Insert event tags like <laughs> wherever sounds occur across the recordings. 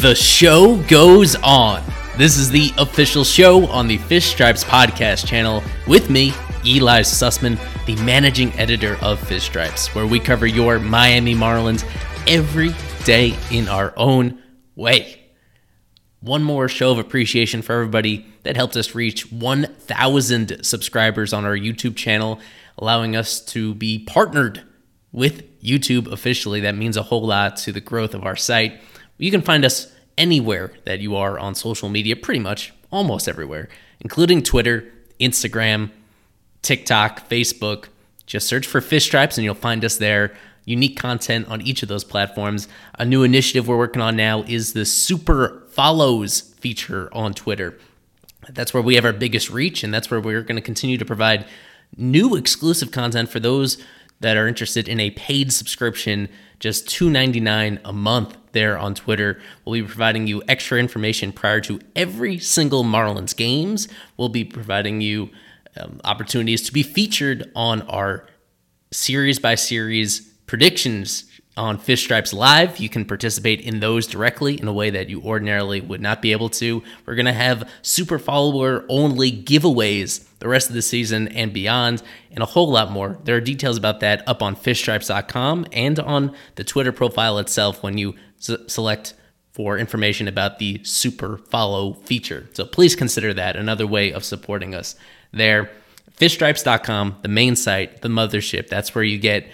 The show goes on. This is the official show on the Fish Stripes podcast channel with me, Eli Sussman, the managing editor of Fish Stripes, where we cover your Miami Marlins every day in our own way. One more show of appreciation for everybody that helped us reach 1,000 subscribers on our YouTube channel, allowing us to be partnered with YouTube officially. That means a whole lot to the growth of our site. You can find us anywhere that you are on social media, pretty much almost everywhere, including Twitter, Instagram, TikTok, Facebook. Just search for Fish Stripes and you'll find us there. Unique content on each of those platforms. A new initiative we're working on now is the Super Follows feature on Twitter. That's where we have our biggest reach, and that's where we're going to continue to provide new exclusive content for those that are interested in a paid subscription, just $2.99 a month there on Twitter. We'll be providing you extra information prior to every single Marlins games. We'll be providing you um, opportunities to be featured on our series by series predictions on Fish Stripes Live. You can participate in those directly in a way that you ordinarily would not be able to. We're going to have super follower only giveaways the rest of the season and beyond, and a whole lot more. There are details about that up on fishstripes.com and on the Twitter profile itself when you s- select for information about the super follow feature. So please consider that another way of supporting us there. Fishstripes.com, the main site, the mothership. That's where you get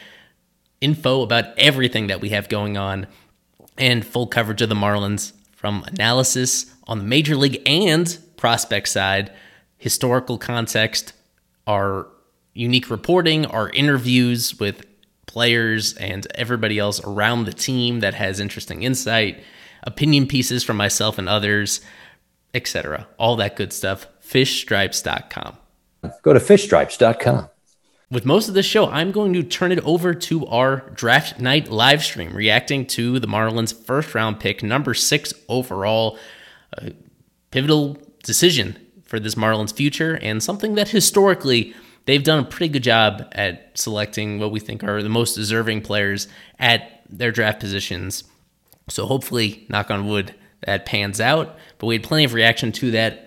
info about everything that we have going on and full coverage of the Marlins from analysis on the major league and prospect side, historical context, our unique reporting, our interviews with players and everybody else around the team that has interesting insight, opinion pieces from myself and others, etc. All that good stuff. Fishstripes.com. Go to fishstripes.com. With most of the show, I'm going to turn it over to our draft night live stream, reacting to the Marlins' first round pick, number six overall. A pivotal decision for this Marlins future, and something that historically they've done a pretty good job at selecting what we think are the most deserving players at their draft positions. So hopefully, knock on wood, that pans out. But we had plenty of reaction to that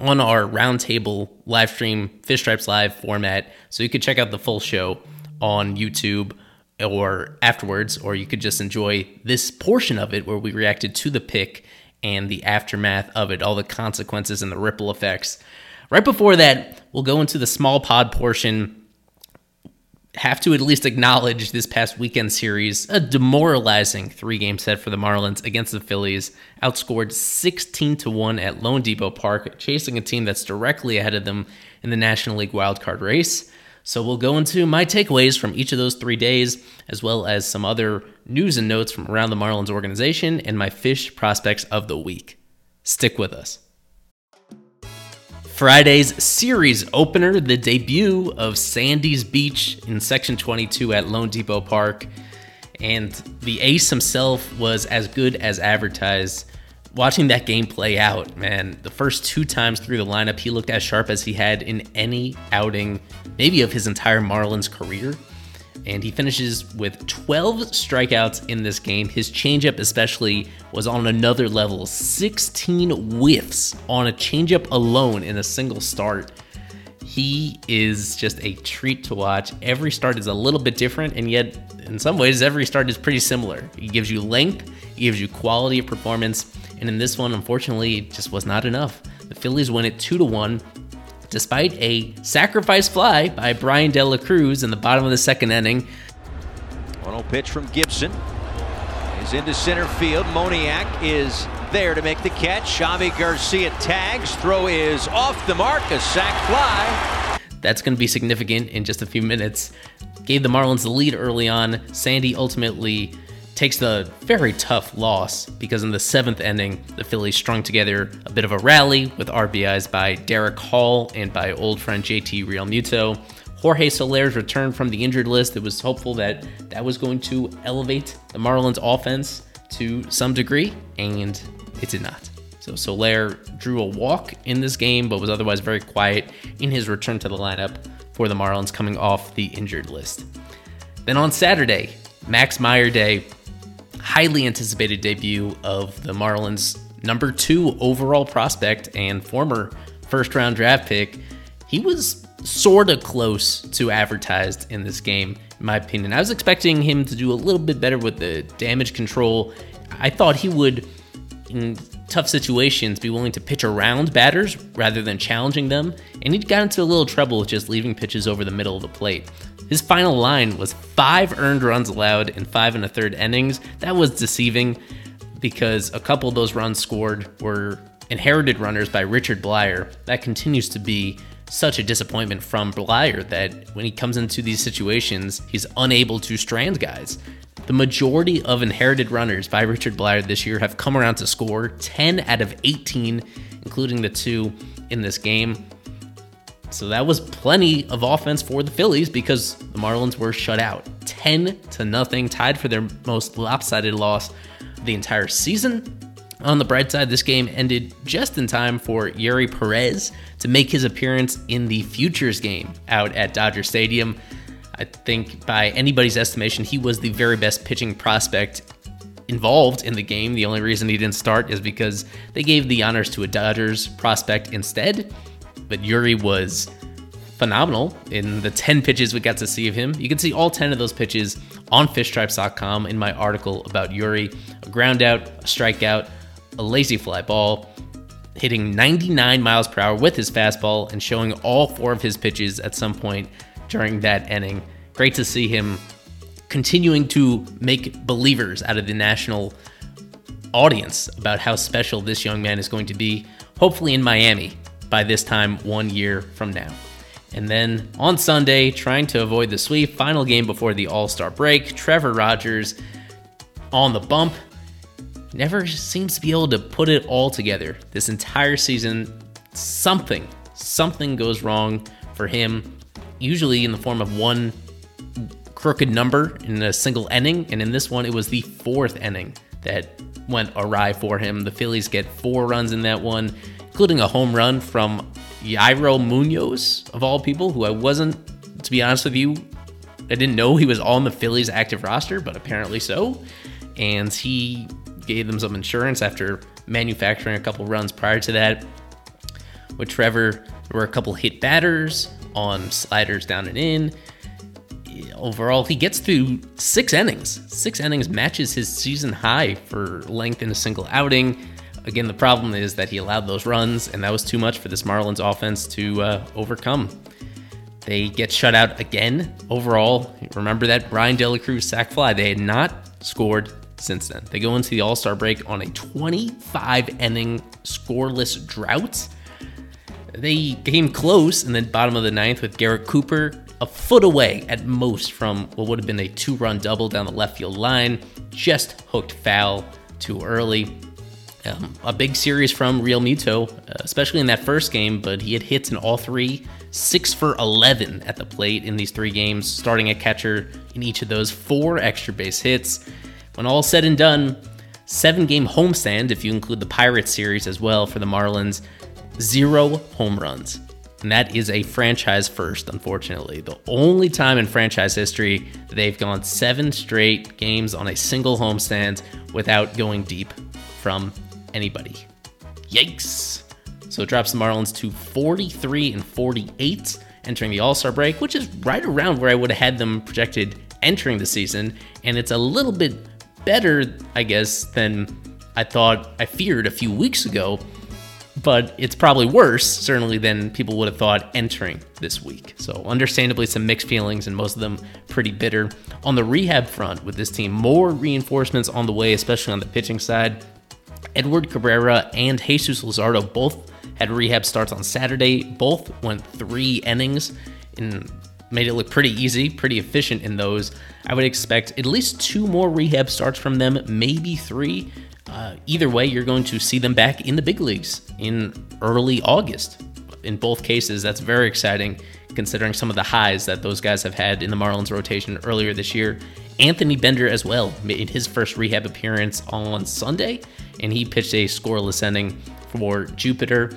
on our roundtable live stream Fish Stripes Live format. So you could check out the full show on YouTube or afterwards, or you could just enjoy this portion of it where we reacted to the pick and the aftermath of it, all the consequences and the ripple effects. Right before that, we'll go into the small pod portion. Have to at least acknowledge this past weekend series, a demoralizing three game set for the Marlins against the Phillies, outscored 16 to 1 at loanDepot Park, chasing a team that's directly ahead of them in the National League wildcard race. So we'll go into my takeaways from each of those three days, as well as some other news and notes from around the Marlins organization and my fish prospects of the week. Stick with us. Friday's series opener, the debut of Sandy's Beach in Section 22 at loanDepot Park. And the ace himself was as good as advertised. Watching that game play out, man, the first two times through the lineup, he looked as sharp as he had in any outing, maybe of his entire Marlins career and he finishes with 12 strikeouts in this game. His changeup, especially, was on another level 16 whiffs on a changeup alone in a single start. He is just a treat to watch. Every start is a little bit different, and yet, in some ways, every start is pretty similar. He gives you length, he gives you quality of performance, and in this one, unfortunately, it just was not enough. The Phillies win it 2 to 1 despite a sacrifice fly by Bryan De La Cruz in the bottom of the second inning. 1 old pitch from Gibson is into center field. Moniak is there to make the catch. Avi Garcia tags. Throw is off the mark. A sac fly. That's going to be significant in just a few minutes. Gave the Marlins the lead early on. Sandy ultimately takes the very tough loss because in the seventh inning, the Phillies strung together a bit of a rally with RBIs by Darick Hall and by old friend JT Realmuto. Jorge Soler's return from the injured list, it was hopeful that that was going to elevate the Marlins offense to some degree, and it did not. So Soler drew a walk in this game, but was otherwise very quiet in his return to the lineup for the Marlins coming off the injured list. Then on Saturday, Max Meyer Day highly anticipated debut of the Marlins' number two overall prospect and former first round draft pick. He was sort of close to advertised in this game, in my opinion. I was expecting him to do a little bit better with the damage control. I thought he would, in tough situations, be willing to pitch around batters rather than challenging them, and he got into a little trouble with just leaving pitches over the middle of the plate. His final line was five earned runs allowed in five and a third innings. That was deceiving because a couple of those runs scored were inherited runners by Richard Bleier. That continues to be such a disappointment from Bleier that when he comes into these situations, he's unable to strand guys. The majority of inherited runners by Richard Bleier this year have come around to score 10 out of 18, including the two in this game. So that was plenty of offense for the Phillies because the Marlins were shut out 10 to nothing, tied for their most lopsided loss the entire season. On the bright side, this game ended just in time for Eury Perez to make his appearance in the Futures game out at Dodger Stadium. I think by anybody's estimation, he was the very best pitching prospect involved in the game. The only reason he didn't start is because they gave the honors to a Dodgers prospect instead but Eury was phenomenal in the 10 pitches we got to see of him. You can see all 10 of those pitches on fishstripes.com in my article about Eury. A ground out, a strikeout, a lazy fly ball, hitting 99 miles per hour with his fastball and showing all four of his pitches at some point during that inning. Great to see him continuing to make believers out of the national audience about how special this young man is going to be, hopefully in Miami by this time one year from now. And then on Sunday, trying to avoid the sweep, final game before the All Star break, Trevor Rogers on the bump. Never seems to be able to put it all together. This entire season, something, something goes wrong for him, usually in the form of one crooked number in a single inning. And in this one, it was the fourth inning that went awry for him. The Phillies get four runs in that one including a home run from Yairo Munoz, of all people, who I wasn't, to be honest with you, I didn't know he was on the Phillies active roster, but apparently so. And he gave them some insurance after manufacturing a couple runs prior to that. With Trevor, there were a couple hit batters on sliders down and in. Overall, he gets through six innings. Six innings matches his season high for length in a single outing. Again, the problem is that he allowed those runs, and that was too much for this Marlins offense to uh, overcome. They get shut out again. Overall, remember that Bryan De La Cruz sac fly. They had not scored since then. They go into the All Star break on a 25 inning scoreless drought. They came close in the bottom of the ninth with Garrett Cooper a foot away at most from what would have been a two run double down the left field line. Just hooked foul too early. Um, a big series from Realmuto, uh, especially in that first game, but he had hits in all three, six for 11 at the plate in these three games, starting at catcher in each of those, four extra base hits. When all said and done, seven game homestand, if you include the Pirates series as well for the Marlins, zero home runs. And that is a franchise first, unfortunately. The only time in franchise history they've gone seven straight games on a single homestand without going deep from anybody. Yikes. So it drops the Marlins to 43 and 48 entering the All Star break, which is right around where I would have had them projected entering the season. And it's a little bit better, I guess, than I thought I feared a few weeks ago. But it's probably worse, certainly, than people would have thought entering this week. So, understandably, some mixed feelings, and most of them pretty bitter. On the rehab front with this team, more reinforcements on the way, especially on the pitching side. Edward Cabrera and Jesus Luzardo both had rehab starts on Saturday. Both went three innings and made it look pretty easy, pretty efficient in those. I would expect at least two more rehab starts from them, maybe three. Uh, either way, you're going to see them back in the big leagues in early August. In both cases, that's very exciting considering some of the highs that those guys have had in the Marlins rotation earlier this year. Anthony Bender as well made his first rehab appearance on Sunday, and he pitched a scoreless inning for Jupiter.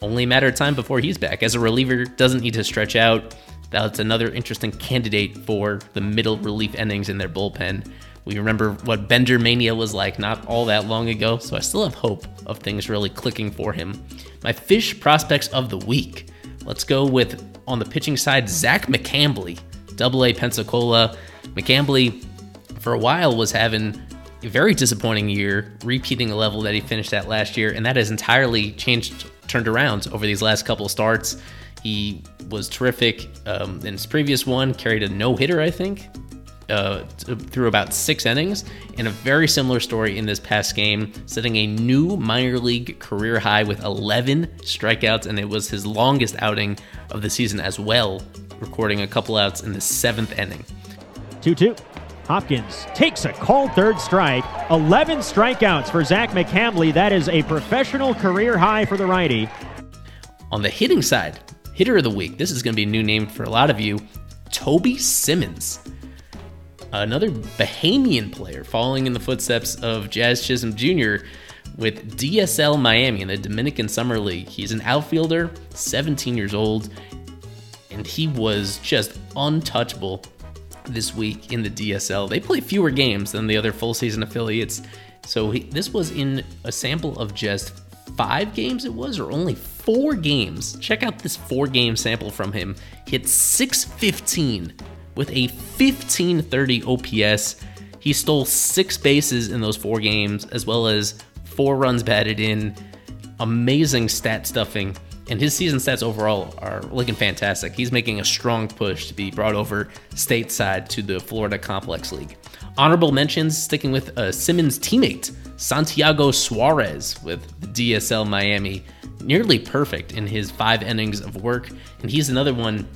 Only a matter of time before he's back. As a reliever, doesn't need to stretch out. That's another interesting candidate for the middle relief innings in their bullpen. We remember what Bender Mania was like not all that long ago, so I still have hope of things really clicking for him. My fish prospects of the week. Let's go with on the pitching side, Zach McCambley, double A Pensacola. McCambley, for a while, was having very disappointing year, repeating a level that he finished at last year, and that has entirely changed, turned around over these last couple of starts. He was terrific um, in his previous one, carried a no hitter, I think, uh, through about six innings, and a very similar story in this past game, setting a new minor league career high with 11 strikeouts, and it was his longest outing of the season as well, recording a couple outs in the seventh inning. 2 2. Hopkins takes a called third strike. 11 strikeouts for Zach McCambley. That is a professional career high for the righty. On the hitting side, hitter of the week, this is going to be a new name for a lot of you Toby Simmons another Bahamian player following in the footsteps of Jazz Chisholm Jr. with DSL Miami in the Dominican Summer League. He's an outfielder, 17 years old, and he was just untouchable this week in the DSL. They play fewer games than the other full season affiliates. So he, this was in a sample of just five games, it was, or only four games. Check out this four game sample from him. Hit 615 with a 1530 OPS. He stole six bases in those four games, as well as four runs batted in. Amazing stat stuffing. And his season stats overall are looking fantastic. He's making a strong push to be brought over stateside to the Florida Complex League. Honorable mentions sticking with a Simmons teammate, Santiago Suarez with the DSL Miami. Nearly perfect in his five innings of work. And he's another one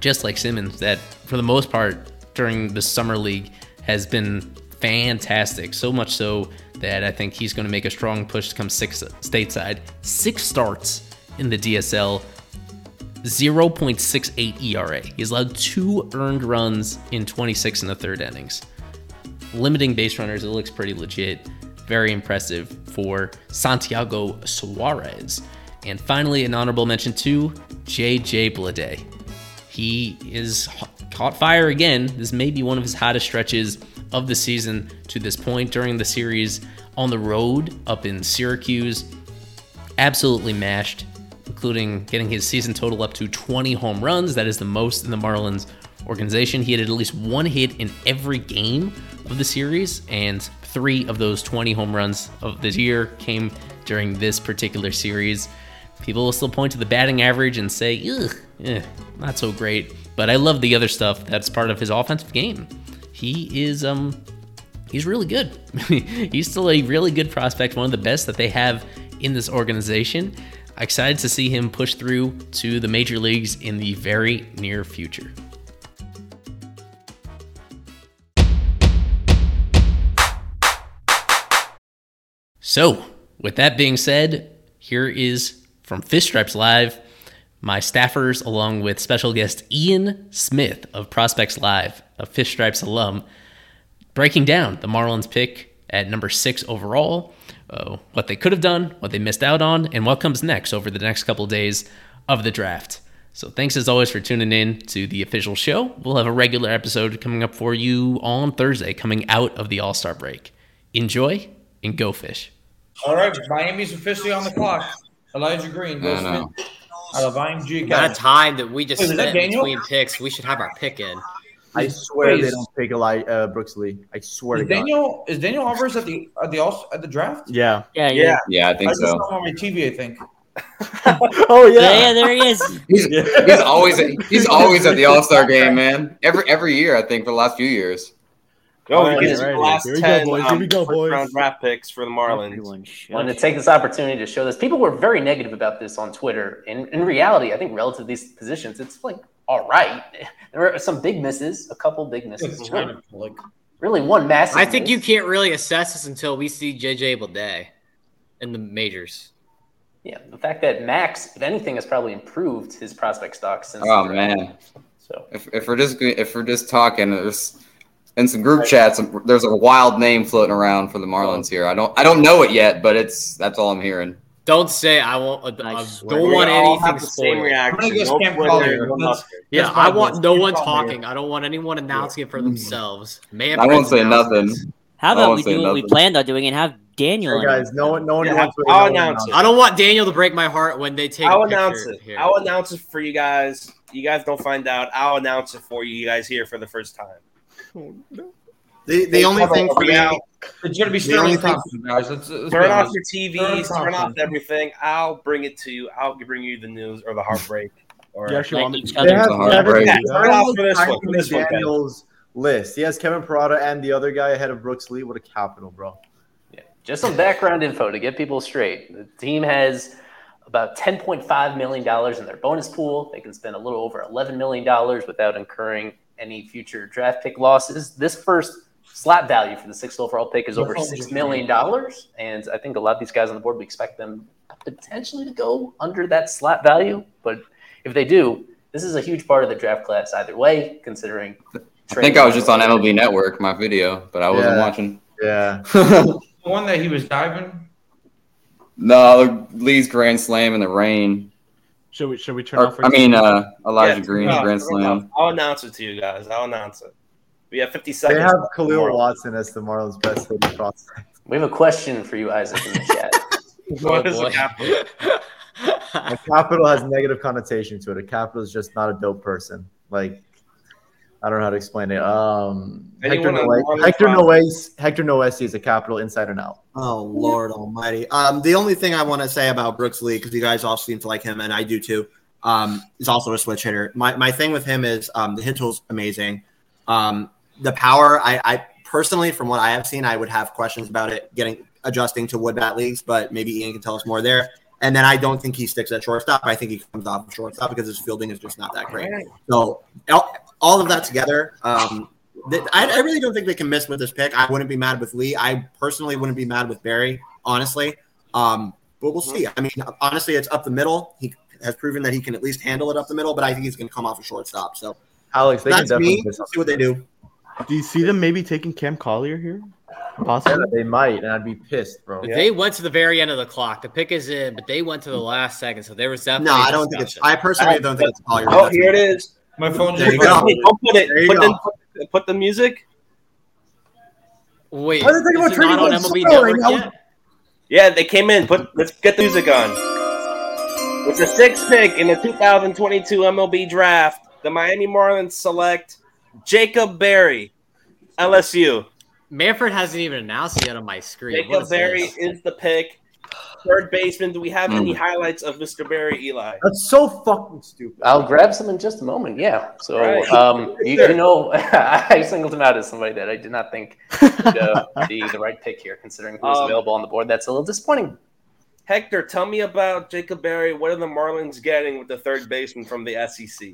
just like Simmons, that for the most part during the summer league has been fantastic. So much so that I think he's going to make a strong push to come six stateside. Six starts in the DSL, 0.68 ERA. He's allowed two earned runs in 26 in the third innings. Limiting base runners, it looks pretty legit. Very impressive for Santiago Suarez. And finally, an honorable mention to JJ Bleday. He is caught fire again. This may be one of his hottest stretches of the season to this point during the series on the road up in Syracuse. Absolutely mashed, including getting his season total up to 20 home runs. That is the most in the Marlins organization. He had at least one hit in every game of the series, and three of those 20 home runs of this year came during this particular series. People will still point to the batting average and say, ugh, eh, not so great. But I love the other stuff that's part of his offensive game. He is um he's really good. <laughs> he's still a really good prospect, one of the best that they have in this organization. Excited to see him push through to the major leagues in the very near future. So, with that being said, here is from Fish Stripes Live my staffers, along with special guest Ian Smith of Prospects Live, a Fish Stripes alum, breaking down the Marlins pick at number six overall, uh, what they could have done, what they missed out on, and what comes next over the next couple of days of the draft. So thanks as always for tuning in to the official show. We'll have a regular episode coming up for you on Thursday, coming out of the All Star break. Enjoy and go fish. All right, Miami's officially on the clock. Elijah Green goes out of IMG. Amount of time that we just Wait, spent between picks, we should have our pick in. I swear Wait, they don't pick Eli uh, Brooks Lee. I swear is to Daniel, God. Is Daniel Alvarez at the at the at the draft? Yeah. Yeah. Yeah. Yeah, I think I so. on my TV, I think. <laughs> oh yeah. yeah, yeah, there he is. <laughs> He's, he's always he's always at the All Star game, man. Every every year, I think for the last few years. Oh, right, right, right. last Here we 10 go, boys. Here we go, boys. round draft picks for the Marlins. Want to take this opportunity to show this. People were very negative about this on Twitter. In in reality, I think relative to these positions, it's like all right. There were some big misses, a couple big misses. Kind of like really one massive. I think miss. you can't really assess this until we see JJ Bleday in the majors. Yeah, the fact that Max, if anything, has probably improved his prospect stock since. Oh man! So if, if we're just if we're just talking, there's in some group chats, there's a wild name floating around for the Marlins here. I don't I don't know it yet, but it's that's all I'm hearing. Don't say I won't. Uh, I, don't want anything spoiled. No yeah, I want no one talking. I don't want anyone announcing it for themselves. May I won't say nothing. How about we do what we planned on doing and have Daniel? Hey guys, no one, no one yeah, wants. To I'll announce it. I don't want Daniel to break my heart when they take. I'll announce it. Here. I'll announce it for you guys. You guys don't find out. I'll announce it for you. You guys here for the first time. Oh, no. The, the only thing for me, it's gonna be Sterlin Thompson, guys. Let's, let's turn off your TVs, turn off everything. I'll bring it to you. I'll bring you the news or the heartbreak. Or yeah, sure. Each other. Turn off for this one. For this Daniels list. He has Kevin Parada and the other guy ahead of Brooks Lee. What a capital, bro. Yeah, just some background info to get people straight. The team has about $10.5 million in their bonus pool. They can spend a little over $11 million without incurring any future draft pick losses. This first slot value for the sixth overall pick is over six million dollars, and I think a lot of these guys on the board we expect them potentially to go under that slot value. But if they do, this is a huge part of the draft class either way. Considering, I think I was just on MLB Network, my video, but I wasn't yeah. watching. Yeah, <laughs> the one that he was diving. No, Lee's grand slam in the rain. Should we should we turn or, off? I mean, uh, Elijah yeah, Green's grand slam. I'll announce it to you guys. I'll announce it. We have 50 seconds. They have Kahlil Watson as the Marlins' best hitting prospect. We have a question for you, Isaac, in the chat. <laughs> what is a capital? a capital has negative connotation to it. A capital is just not a dope person. Like, I don't know how to explain it. Um, Hector, Noe- Hector, Noes- Hector Noesi is a capital inside and out. Oh, Lord Almighty. Um, the only thing I want to say about Brooks Lee, because you guys all seem to like him, and I do too, um, is also a switch hitter. My, my thing with him is um, the hit tool's amazing. Um, the power, I, I personally, from what I have seen, I would have questions about it getting adjusting to wood bat leagues, but maybe Ian can tell us more there. And then I don't think he sticks at shortstop. I think he comes off of shortstop because his fielding is just not that great. So all of that together, um, I, I, really don't think they can miss with this pick. I wouldn't be mad with Lee. I personally wouldn't be mad with Berry, honestly. Um, but we'll see. I mean, honestly, it's up the middle. He has proven that he can at least handle it up the middle, but I think he's going to come off a shortstop. So, Alex, they that's can definitely me. See what they do. Do you see them maybe taking Cam Collier here? Possibly. Yeah, they might, and I'd be pissed, bro. Yeah. They went to the very end of the clock. The pick is in, but they went to the last second, so there was definitely. No, I don't think it's. I personally I, don't think it's Collier. Oh, here it is. My phone. There you go. Don't put it. Put the, put the music. Wait, is it not on MLB Network yet? Yeah, they came in. Put let's get the music on. It's a sixth pick in the 2022 MLB draft. The Miami Marlins select Jacob Berry, LSU. Manfred hasn't even announced yet on my screen. Jacob Berry this? is the pick. Third baseman. Do we have any hmm. highlights of Mr. Berry Eli? That's so fucking stupid. I'll grab some in just a moment. Yeah. So, right. um, you, you, know, <laughs> I singled him out as somebody that I did not think the, be the right pick here, considering who was um, available on the board. That's a little disappointing. Hector, tell me about Jacob Berry. What are the Marlins getting with the third baseman from the SEC?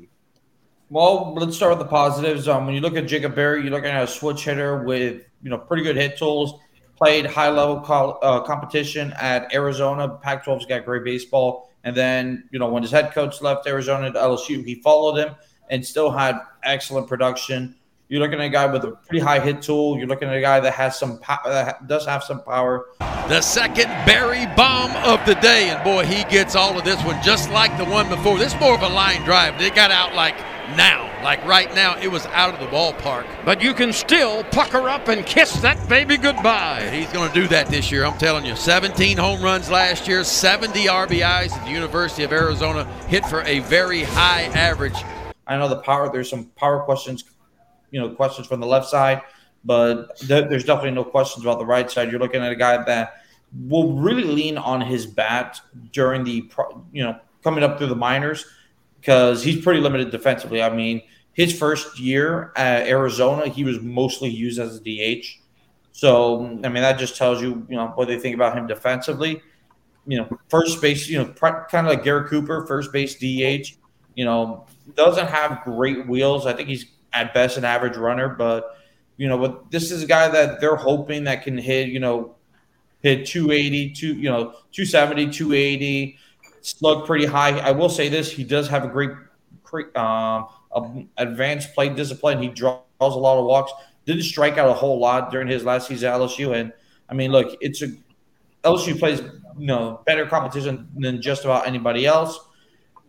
Well, let's start with the positives. Um, when you look at Jacob Berry, you're looking at a switch hitter with you know pretty good hit tools. Played high level co- uh, competition at Arizona. Pac-12's got great baseball. And then you know when his head coach left Arizona to LSU, he followed him and still had excellent production. You're looking at a guy with a pretty high hit tool. You're looking at a guy that has some po- that does have some power. The second Berry bomb of the day, and boy, he gets all of this one just like the one before. This is more of a line drive. They got out like now. Like right now, it was out of the ballpark. But you can still pucker up and kiss that baby goodbye. He's going to do that this year, I'm telling you. 17 home runs last year, 70 RBIs at the University of Arizona, hit for a very high average. I know the power, there's some power questions, you know, questions from the left side, but th- there's definitely no questions about the right side. You're looking at a guy that will really lean on his bat during the, you know, coming up through the minors because he's pretty limited defensively. I mean, his first year at Arizona, he was mostly used as a DH. So I mean, that just tells you, you know, what they think about him defensively. You know, first base, you know, kind of like Garrett Cooper, first base DH. You know, doesn't have great wheels. I think he's at best an average runner, but you know, but this is a guy that they're hoping that can hit, you know, hit 280, two, you know, 270, 280, slug pretty high. I will say this: he does have a great, um, advanced play discipline. He draws a lot of walks. Didn't strike out a whole lot during his last season at LSU, and I mean, look, it's a LSU plays you know better competition than just about anybody else.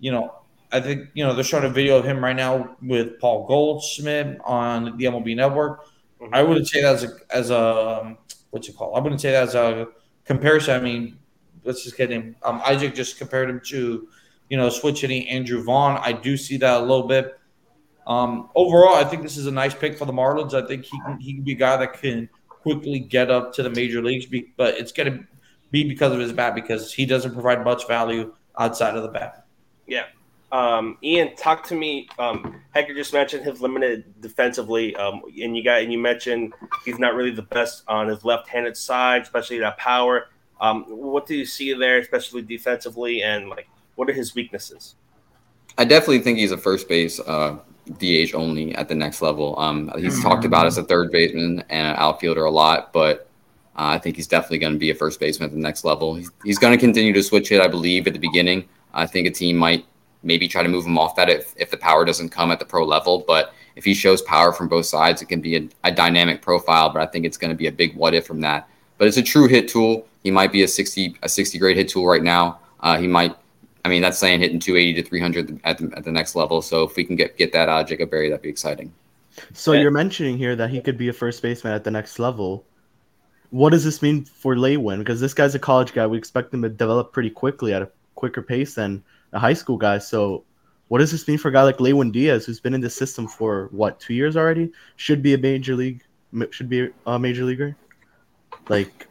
You know, I think you know they're showing a video of him right now with Paul Goldschmidt on the MLB Network. Mm-hmm. I wouldn't say that as a as a what's it called? I wouldn't say that as a comparison. I mean, let's just get him. Um, Isaac just compared him to you know switch hitting Andrew Vaughn. I do see that a little bit. Um, overall, I think this is a nice pick for the Marlins. I think he can he can be a guy that can quickly get up to the major leagues, but it's going to be because of his bat because he doesn't provide much value outside of the bat. Yeah. Um, Ian, talk to me. Um, Hector just mentioned his limited defensively, um, and you got and you mentioned he's not really the best on his left-handed side, especially that power. Um, what do you see there, especially defensively, and like what are his weaknesses? I definitely think he's a first base uh, DH only at the next level. Um, he's talked about as a third baseman and an outfielder a lot, but uh, I think he's definitely going to be a first baseman at the next level. He's, he's going to continue to switch it, I believe, at the beginning. I think a team might maybe try to move him off that if, if the power doesn't come at the pro level. But if he shows power from both sides, it can be a, a dynamic profile. But I think it's going to be a big what if from that. But it's a true hit tool. He might be a 60 a 60 grade hit tool right now. Uh, he might I mean, that's saying hitting 280 to 300 at the, at the next level. So if we can get get that out of Jacob Berry, that'd be exciting. So you're mentioning here that he could be a first baseman at the next level. What does this mean for Lewin? Because this guy's a college guy. We expect him to develop pretty quickly at a quicker pace than a high school guy. So what does this mean for a guy like Lewin Diaz, who's been in the system for what two years already? Should be a major league, should be a major leaguer. Like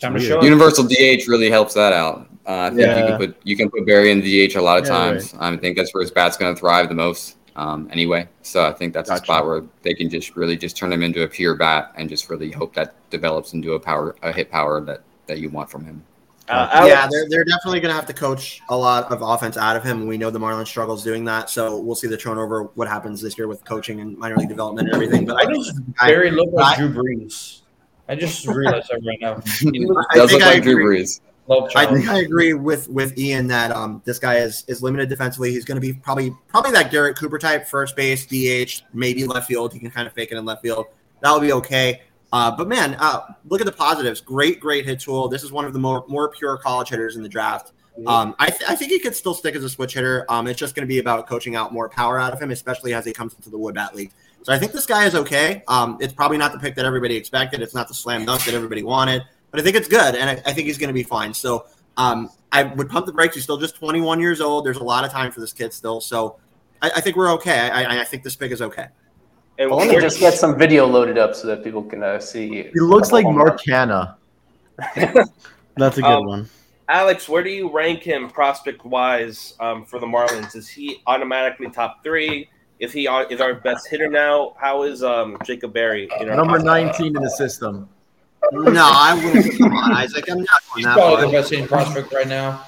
Universal DH really helps that out. Uh, I think yeah. you can put you can put Berry in the DH a lot of yeah, times. Right. I think that's where his bat's going to thrive the most. Um, anyway, so I think that's gotcha. a spot where they can just really just turn him into a pure bat and just really hope that develops into a power a hit power that that you want from him. Uh, yeah, they're, they're definitely going to have to coach a lot of offense out of him. We know the Marlins struggles doing that, so we'll see the turnover. What happens this year with coaching and minor league development and everything? But I just Berry look like Drew Brees. I just realized that right now. <laughs> I think like Drew Brees. I think I agree with with Ian that um, this guy is is limited defensively. He's going to be probably probably that Garrett Cooper type, first base, DH, maybe left field. He can kind of fake it in left field. That'll be okay. Uh, but man, uh, look at the positives. Great, great hit tool. This is one of the more more pure college hitters in the draft. Um, I, th- I think he could still stick as a switch hitter. Um, it's just going to be about coaching out more power out of him, especially as he comes into the Wood Bat League. So I think this guy is okay. Um, it's probably not the pick that everybody expected. It's not the slam dunk that everybody wanted but I think it's good, and I, I think he's going to be fine. So um, I would pump the brakes. He's still just 21 years old. There's a lot of time for this kid still, so I, I think we're okay. I, I, think this pick is okay. And well, let me just get some video loaded up so that people can uh, see. He looks like Mark Hanna. <laughs> That's a good um, one. Alex, where do you rank him prospect wise um, for the Marlins? Is he automatically top three? Is he is our best hitter now? How is um, Jacob Berry? You know, Number 19 in the system. No, I wouldn't. Come on, Isaac. I'm not going He's that probably the best hitting prospect right now.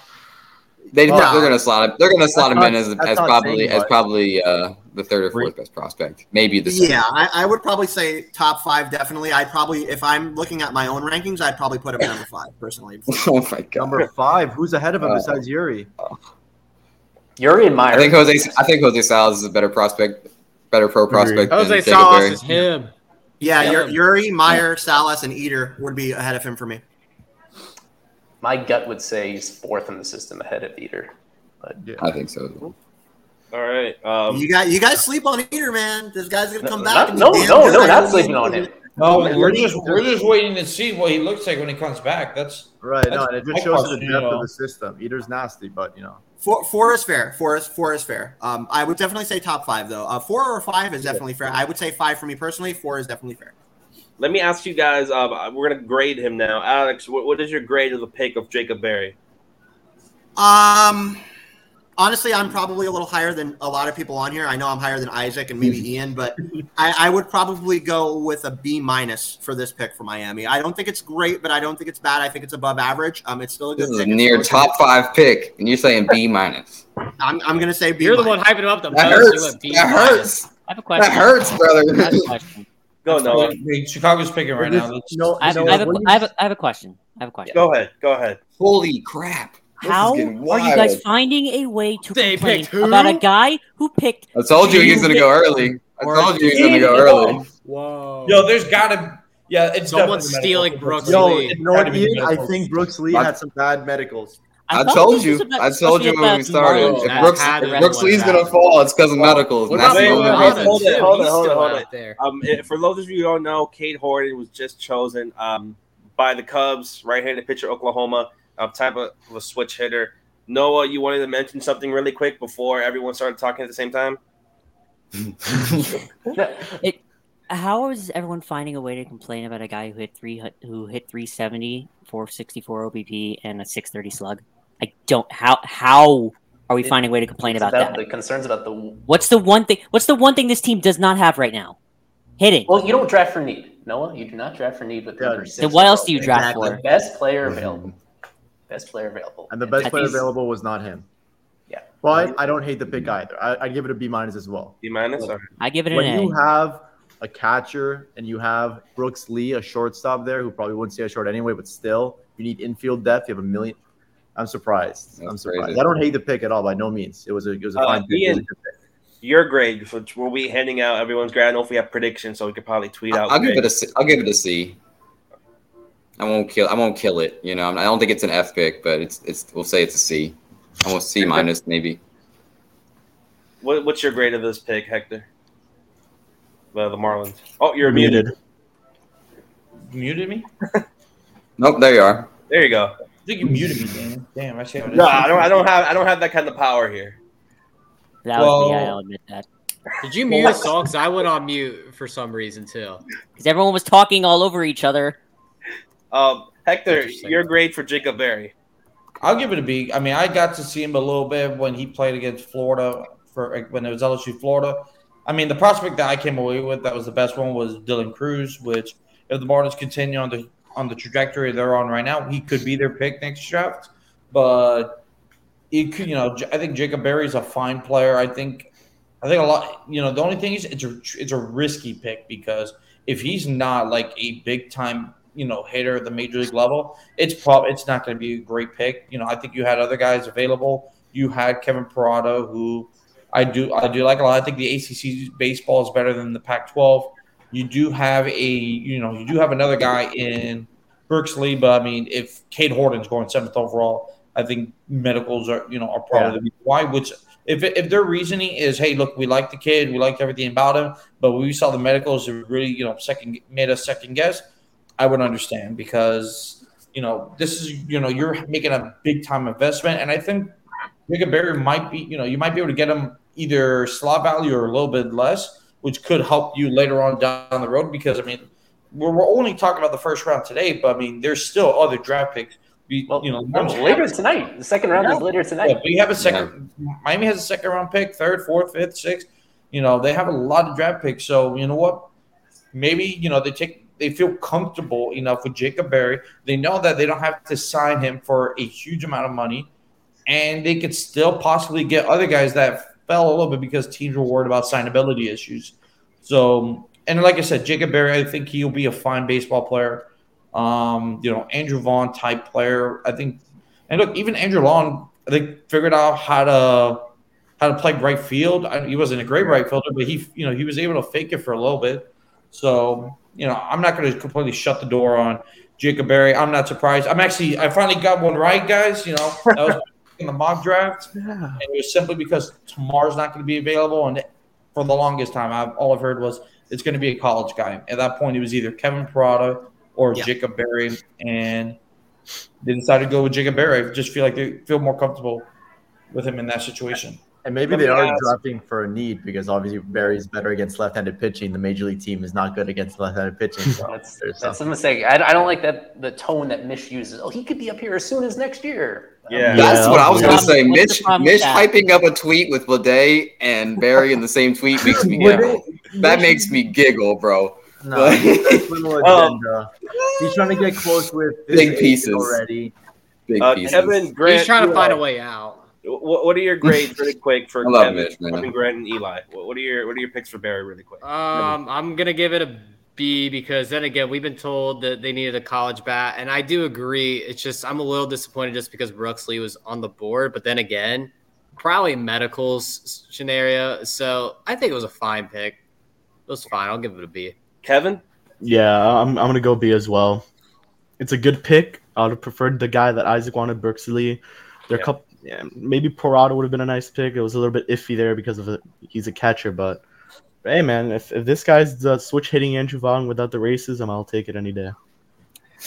They no. they're gonna slot him. They're gonna slot him in as, as probably as probably uh, the third or fourth best prospect. Maybe the second. yeah. I, I, would probably say top five. Definitely. I'd probably if I'm looking at my own rankings, I'd probably put him number five personally. <laughs> oh my god, number five. Who's ahead of him uh, besides Yuri? Eury and Meyer. I think Jose. I think Jose Salas is a better prospect, better pro prospect. Jose Salas is him. Yeah, yeah. Eury, Meyer, Salas, and Eder would be ahead of him for me. My gut would say he's fourth in the system ahead of Eder. But yeah. I think so. All right. Um, you got you guys sleep on Eder, man. This guy's gonna come no, back. Not, no, no, no, not sleeping on him. No, we're just we're just waiting to see what he looks like when he comes back. That's right. That's no, and it just shows the depth you know. of the system. Eder's nasty, but you know. Four, four is fair. Four is four is fair. Um, I would definitely say top five though. Uh, four or five is definitely fair. I would say five for me personally. Four is definitely fair. Let me ask you guys. Uh, we're gonna grade him now. Alex, what, what is your grade of the pick of Jacob Berry? Um, honestly, I'm probably a little higher than a lot of people on here. I know I'm higher than Isaac and maybe <laughs> Ian, but I, I would probably go with a B minus for this pick for Miami. I don't think it's great, but I don't think it's bad. I think it's above average. Um, it's still a good. This is a near top five pick, and you're saying B minus. I'm, I'm gonna say B. You're the one hyping him up the that most. Hurts. That hurts. I have a question. That hurts, brother. <laughs> Go no. Chicago's picking right now. No, I, have, I, have a, I, have a, I have a question. I have a question. Go ahead. Go ahead. Holy crap! How are you guys finding a way to They complain picked about a guy who picked? I told you he was gonna go early. I told you he was gonna go early. Whoa. Yo, there's gotta. Yeah, it's Someone's stealing. Brooks Yo, Lee. you know what, Gotta be Ian? I think Brooks Lee What? had some bad medicals. I, thought told you. about- I told you when we started. tomorrow. If That Brooks, if Brooks Lee's gonna fall, it's because of medicals. What and that's about the only wait, Marlon? hold it, hold it, hold it, hold it. there. Um, for those of you who don't know, Cade Horton was just chosen um, by the Cubs, right-handed pitcher, Oklahoma, um, type of, of a switch hitter. Noah, you wanted to mention something really quick before everyone started talking at the same time. <laughs> It, how is everyone finding a way to complain about a guy who hit three who hit 370, 464 OBP, and a 630 slug? I don't. How how are we finding a way to complain about about that? the concerns about the. What's the one thing? What's the one thing this team does not have right now? Hitting. Well, you don't draft for need, Noah. You do not draft for need with the Yeah. number six. Then what else do you draft pick. for? The best player available. Best player available. And the best I player available was not him. Yeah. But I don't hate the pick either. I, I give it a B minus as well. B minus. Or? I give it an When A. you have a catcher and you have Brooks Lee, a shortstop there, who probably wouldn't stay a short anyway, but still, you need infield depth. You have a million. I'm surprised. I'm surprised. crazy. I don't hate the pick at all, by no means. It was a it was a Uh, fine pick. It was a Ian, pick. Your grade, which we'll be handing out everyone's grade. I don't know if we have predictions, so we could probably tweet out. I'll give it a grades. C. I'll give it a C. I won't kill. I won't kill it. You know, I don't think it's an F pick, but it's it's. We'll say it's a C. Almost C minus maybe. What, what's your grade of this pick, Hector? The, the Marlins. Oh, you're Muted. muted. muted me. <laughs> Nope, there you are. There you go. I think you muted me, Dan. Damn, I see how it is. No, I don't. I don't have. I don't have that kind of power here. That was me. Well- I'll admit that. Did you mute us all? Because I went on mute for some reason too. Because everyone was talking all over each other. Um, Hector, you're great for Jacob Berry. I'll give it a B. I mean, I got to see him a little bit when he played against Florida for when it was LSU Florida. I mean, the prospect that I came away with that was the best one was Dylan Crews, which if the Marlins continue on the on the trajectory they're on right now, he could be their pick next draft. But it could, you know, I think Jacob Berry is a fine player. I think, I think a lot. You know, the only thing is it's a it's a risky pick because if he's not like a big time, you know, hitter at the major league level, it's probably it's not going to be a great pick. You know, I think you had other guys available. You had Kevin Parada, who I do I do like a lot. I think the ACC baseball is better than the Pac-12. You do have a you know you do have another guy in Brooks Lee, but I mean if Cade Horton's going seventh overall, I think medicals are you know are probably the reason why. Which if if their reasoning is hey look we like the kid we liked everything about him, but we saw the medicals it really you know second made us second guess, I would understand because you know this is you know you're making a big time investment, and I think Jacob Berry might be, you know, you might be able to get him either slot value or a little bit less, which could help you later on down the road. Because I mean, we're, we're only talking about the first round today, but I mean, there's still other draft picks. We, you know, No, later tonight. The second round Yeah. is later tonight. but you have a second. Miami has a second round pick, third, fourth, fifth, sixth. You know, they have a lot of draft picks. So you know what? Maybe you know they take they feel comfortable enough with Jacob Berry. They know that they don't have to sign him for a huge amount of money, and they could still possibly get other guys that fell a little bit because teams were worried about signability issues. So, and like I said, Jacob Berry, I think he'll be a fine baseball player. Um, you know, Andrew Vaughn type player. I think, and look, even Andrew Vaughn, think figured out how to how to play right field. I, he wasn't a great right fielder, but he, you know, he was able to fake it for a little bit. So, you know, I'm not going to completely shut the door on Jacob Berry. I'm not surprised. I'm actually, I finally got one right, guys. You know, that was <laughs> in the mock draft, and it was simply because tomorrow's not going to be available. And for the longest time, I've, all I've heard was it's going to be a college guy. At that point, it was either Kevin Parada or Yeah. Jacob Berry, and they decided to go with Jacob Berry. I just feel like they feel more comfortable with him in that situation. And maybe they are ask. drafting for a need because obviously Berry's better against left-handed pitching. The major league team is not good against left-handed pitching. <laughs> So that's that's a mistake. I, I don't like that the tone that Mish uses. Oh, he could be up here as soon as next year. Yeah, that's yeah. what I was going to say. Mitch, Mitch hyping up a tweet with Bleday and Berry in the same tweet <laughs> makes me giggle. that makes me giggle, bro. No, little <laughs> um, agenda. He's trying to get close with big pieces already. Big uh, pieces. Kevin Grant, He's trying to find a way out. What, what are your grades really <laughs> quick for Kevin, Mitch, Kevin Grant and Eli? What are your what are your picks for Berry really quick? Um, I'm gonna give it a B because then again, we've been told that they needed a college bat, and I do agree. It's just I'm a little disappointed just because Brooks Lee was on the board, but then again, probably medicals scenario. So I think it was a fine pick. It was fine. I'll give it a B. Kevin? Yeah, I'm I'm gonna go B as well. It's a good pick. I would have preferred the guy that Isaac wanted, Brooks Lee. There are yeah. a couple yeah, maybe Parada would have been a nice pick. It was a little bit iffy there because of it. He's a catcher, but hey, man, if, if this guy's the switch hitting Andrew Vaughn without the racism, I'll take it any day.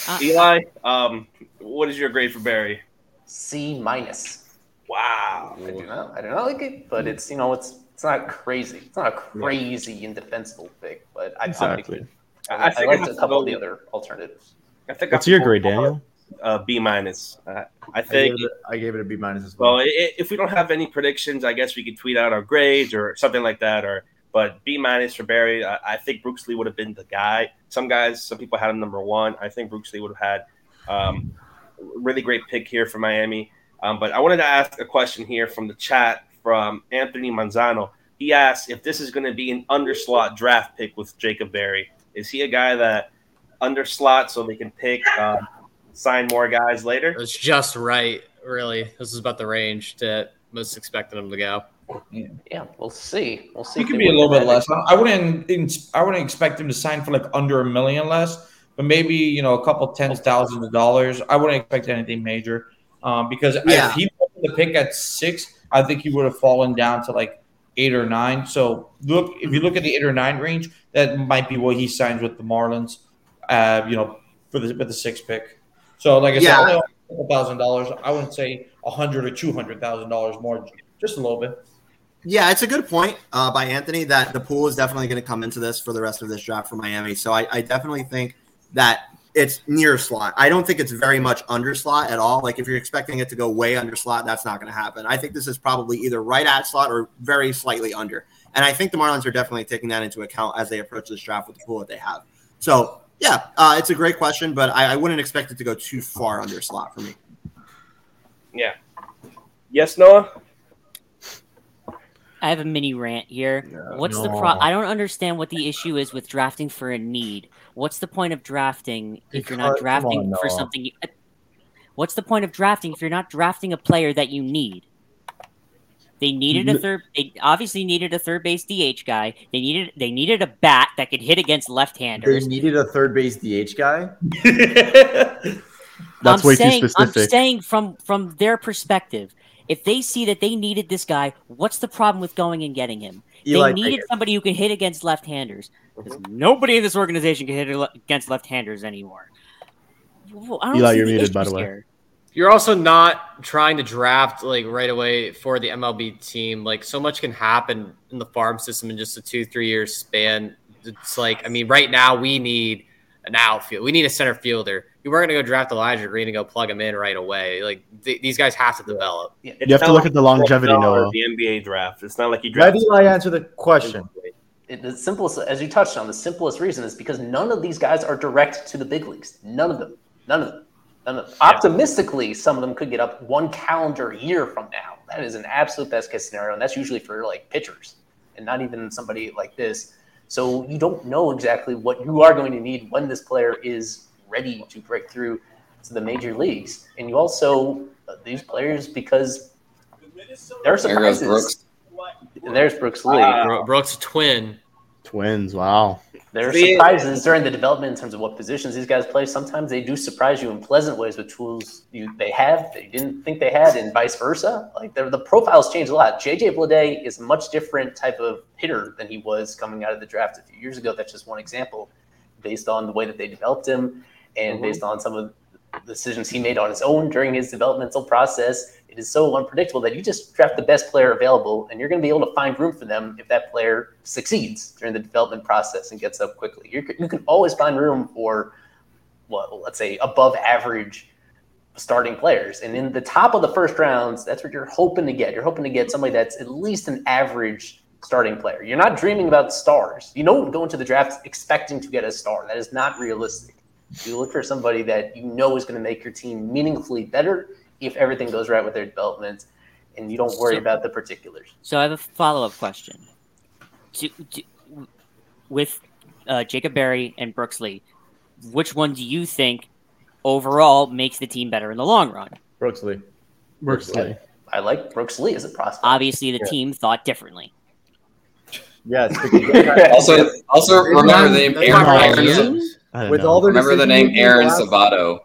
Uh, Eli, um, what is your grade for Berry? C minus. Wow. I do not. I do not like it, but it's you know it's it's not crazy. It's not a crazy yeah. indefensible pick, but I exactly. I, I, I liked a couple of the other alternatives. I think What's your grade, Daniel? Uh, B minus. Uh, I think I gave, it, I gave, it, a B minus as well. Well, it, if we don't have any predictions, I guess we could tweet out our grades or something like that. Or but B minus for Berry. I, I, think Brooks Lee would have been the guy. Some guys, some people had him number one. I think Brooks Lee would have had um, really great pick here for Miami. Um, but I wanted to ask a question here from the chat from Anthony Manzano. He asked if this is going to be an underslot draft pick with Jacob Berry. Is he a guy that underslot so they can pick um, sign more guys later. It was just right, really. This is about the range that most expected him to go. Yeah, yeah we'll see. We'll see. He could be a little bit less. I wouldn't. I wouldn't expect him to sign for like under a million less, but maybe you know a couple tens thousands of dollars. I wouldn't expect anything major, um, because yeah. if he the pick at six, I think he would have fallen down to like eight or nine. So look, if you look at the eight or nine range, that might be what he signs with the Marlins. Uh, you know, for the with the six pick. So, like I yeah. said, only thousand dollars. I wouldn't say a hundred or two hundred thousand dollars more, just a little bit. Yeah, it's a good point uh, by Anthony that the pool is definitely going to come into this for the rest of this draft for Miami. So I, I definitely think that it's near slot. I don't think it's very much under slot at all. Like if you're expecting it to go way under slot, that's not going to happen. I think this is probably either right at slot or very slightly under. And I think the Marlins are definitely taking that into account as they approach this draft with the pool that they have. So yeah, uh, it's a great question, but I, I, wouldn't expect it to go too far under slot for me. Yeah. Yes, Noah. I have a mini rant here. Yeah, What's no. the pro? I don't understand what the issue is with drafting for a need. What's the point of drafting if you're not drafting on, for something? You, what's the point of drafting if you're not drafting a player that you need? They needed a third. They obviously needed a third base DH guy. They needed they needed a bat that could hit against left-handers. They needed a third base DH guy. <laughs> That's I'm way saying, too specific. I'm saying from from their perspective, if they see that they needed this guy, what's the problem with going and getting him? Eli they needed somebody who can hit against left-handers. Mm-hmm. Nobody in this organization can hit against left-handers anymore. Eli, you're muted, by the way. Here. You're also not trying to draft like right away for the MLB team. Like so much can happen in the farm system in just a two, three year span. It's like, I mean, right now we need an outfield. We need a center fielder. You weren't going to go draft Elijah Green and go plug him in right away. Like th- these guys have to develop. Yeah, you have to look at the longevity, Noah. The NBA draft. It's not like you draft. Let Eli answer the question. It, the simplest, as you touched on, the simplest reason is because none of these guys are direct to the big leagues. None of them. None of them. And optimistically, some of them could get up one calendar year from now. That is an absolute best case scenario, and that's usually for like pitchers, and not even somebody like this. So you don't know exactly what you are going to need when this player is ready to break through to the major leagues, and you also uh, these players because there are surprises. There Brooks. There's Brooks Lee. Uh, Brooks twin. Twins. Wow. There are surprises during the development in terms of what positions these guys play. Sometimes they do surprise you in pleasant ways with tools you they have that you didn't think they had, and vice versa. Like the profiles change a lot. JJ Bleday is a much different type of hitter than he was coming out of the draft a few years ago. That's just one example, based on the way that they developed him, and mm-hmm. based on some of the decisions he made on his own during his developmental process. It is so unpredictable that you just draft the best player available, and you're going to be able to find room for them if that player succeeds during the development process and gets up quickly. You're, you can always find room for, well, let's say above average starting players. And in the top of the first rounds, that's what you're hoping to get. You're hoping to get somebody that's at least an average starting player. You're not dreaming about stars. You don't go into the draft expecting to get a star. That is not realistic. You look for somebody that you know is going to make your team meaningfully better if everything goes right with their development and you don't worry so, about the particulars. So I have a follow up question. Do, do, with uh, Jacob Berry and Brooks Lee, which one do you think overall makes the team better in the long run? Brooks Lee. Brooks Lee. I like Brooks Lee as a prospect. Obviously, the yeah. team thought differently. Yes. <laughs> also, also remember the name Aaron. Aaron with all their remember the name Aaron Sabato.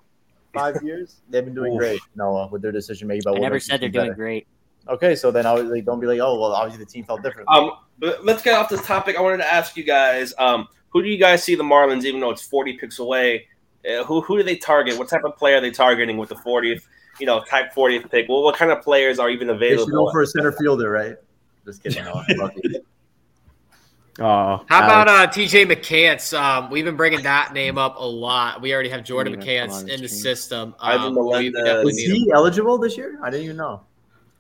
Five <laughs> years, they've been doing great. Noah, with their decision making about. I never said they're doing better. great. Okay, so then I was like, don't be like, oh well, obviously the team felt different. Um, but let's get off this topic. I wanted to ask you guys, um, who do you guys see the Marlins, even though it's forty picks away? Uh, who who do they target? What type of player are they targeting with the fortieth? You know, type fortieth pick. Well, what kind of players are even available? They should go for a center fielder, right? Just kidding. No, <laughs> Oh, how about uh, TJ McCants? Um, we've been bringing that name up a lot. We already have Jordan McCants in the system. Um, is he him. eligible this year? I didn't even know.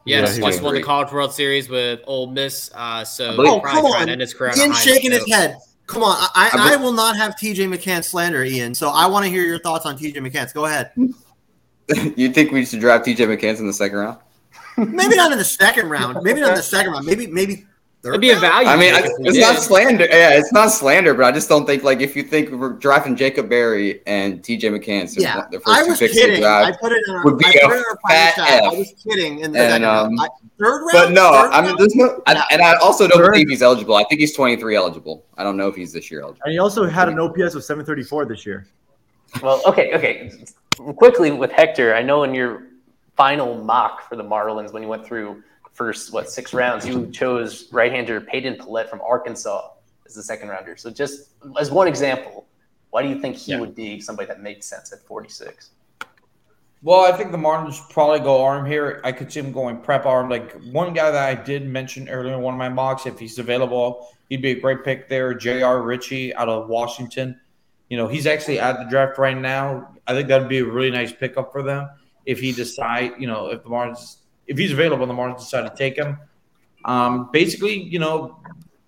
Yes, yeah, just won the College World Series with Ole Miss. Uh, so oh, come on, Ian shaking his head. Come on, I, I, I will not have TJ McCants slander, Ian. So I want to hear your thoughts on TJ McCants. Go ahead. <laughs> you think we should draft TJ McCants in the second round? Maybe not in the second round. Maybe not in the second round. Maybe maybe It'd be a value. I mean, I, it's not slander. Yeah, it's not slander, but I just don't think like if you think we're drafting Jacob Berry and TJ McCants, yeah, the first I was two picks kidding. Draft, I put it in our, would be I a fat F. I was kidding in the and, um, I, third round. But no, I mean, there's no, I, and I also don't third. believe he's eligible. I think he's 23 eligible. I don't know if he's this year eligible. And he also had an OPS of 734 this year. Well, okay, okay. Quickly with Hector, I know in your final mock for the Marlins when you went through first what six rounds, you chose right-hander Peyton Pallette from Arkansas as the second rounder. So just as one example, why do you think he yeah. would be somebody that makes sense at 46? Well, I think the Marlins probably go arm here. I could see him going prep arm. Like one guy that I did mention earlier in one of my mocks, if he's available, he'd be a great pick there. J.R. Ritchie out of Washington. You know, he's actually at the draft right now. I think that'd be a really nice pickup for them if he decide, you know, if the Marlins if he's available, the Marlins decide to take him. Um, basically, you know,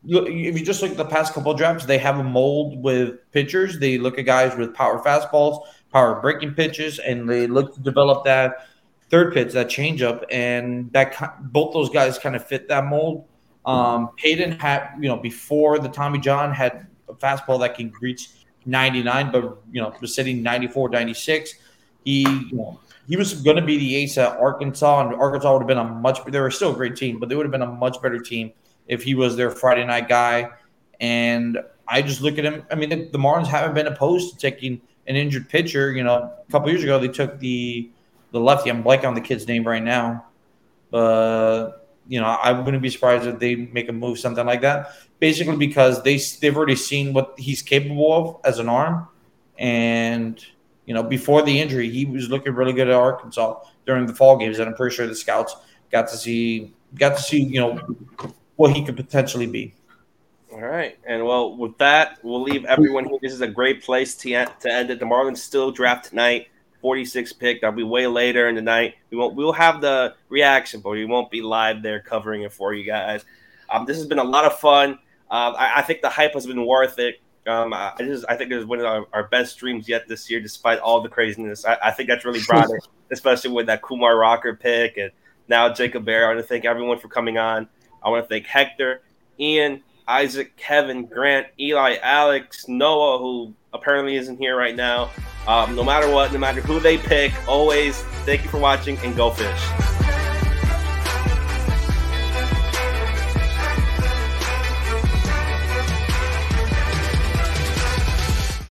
if you just look at the past couple drafts, they have a mold with pitchers. They look at guys with power fastballs, power breaking pitches, and they look to develop that third pitch, that changeup, and that both those guys kind of fit that mold. Um, Peyton had, you know, before the Tommy John had a fastball that can reach 99, but you know was sitting 94, 96. He, you know, he was going to be the ace at Arkansas, and Arkansas would have been a much. They were still a great team, but they would have been a much better team if he was their Friday night guy. And I just look at him. I mean, the, the Marlins haven't been opposed to taking an injured pitcher. You know, a couple years ago they took the the lefty. I'm blanking on the kid's name right now, but you know, I wouldn't be surprised if they make a move something like that. Basically, because they they've already seen what he's capable of as an arm, and you know, before the injury, he was looking really good at Arkansas during the fall games, and I'm pretty sure the scouts got to see got to see you know what he could potentially be. All right, and well, with that, we'll leave everyone here. This is a great place to end, to end it. The Marlins still draft tonight, 46 pick. That'll be way later in the night. We won't. We'll have the reaction, but we won't be live there covering it for you guys. Um, this has been a lot of fun. Uh, I, I think the hype has been worth it. Um, I just I think it was one of our, our, best streams yet this year, despite all the craziness. I, I think that's really brought it, especially with that Kumar Rocker pick and now Jacob Bear. I want to thank everyone for coming on. I want to thank Hector, Ian, Isaac, Kevin, Grant, Eli, Alex, Noah, who apparently isn't here right now. Um, no matter what, no matter who they pick, always thank you for watching and go fish.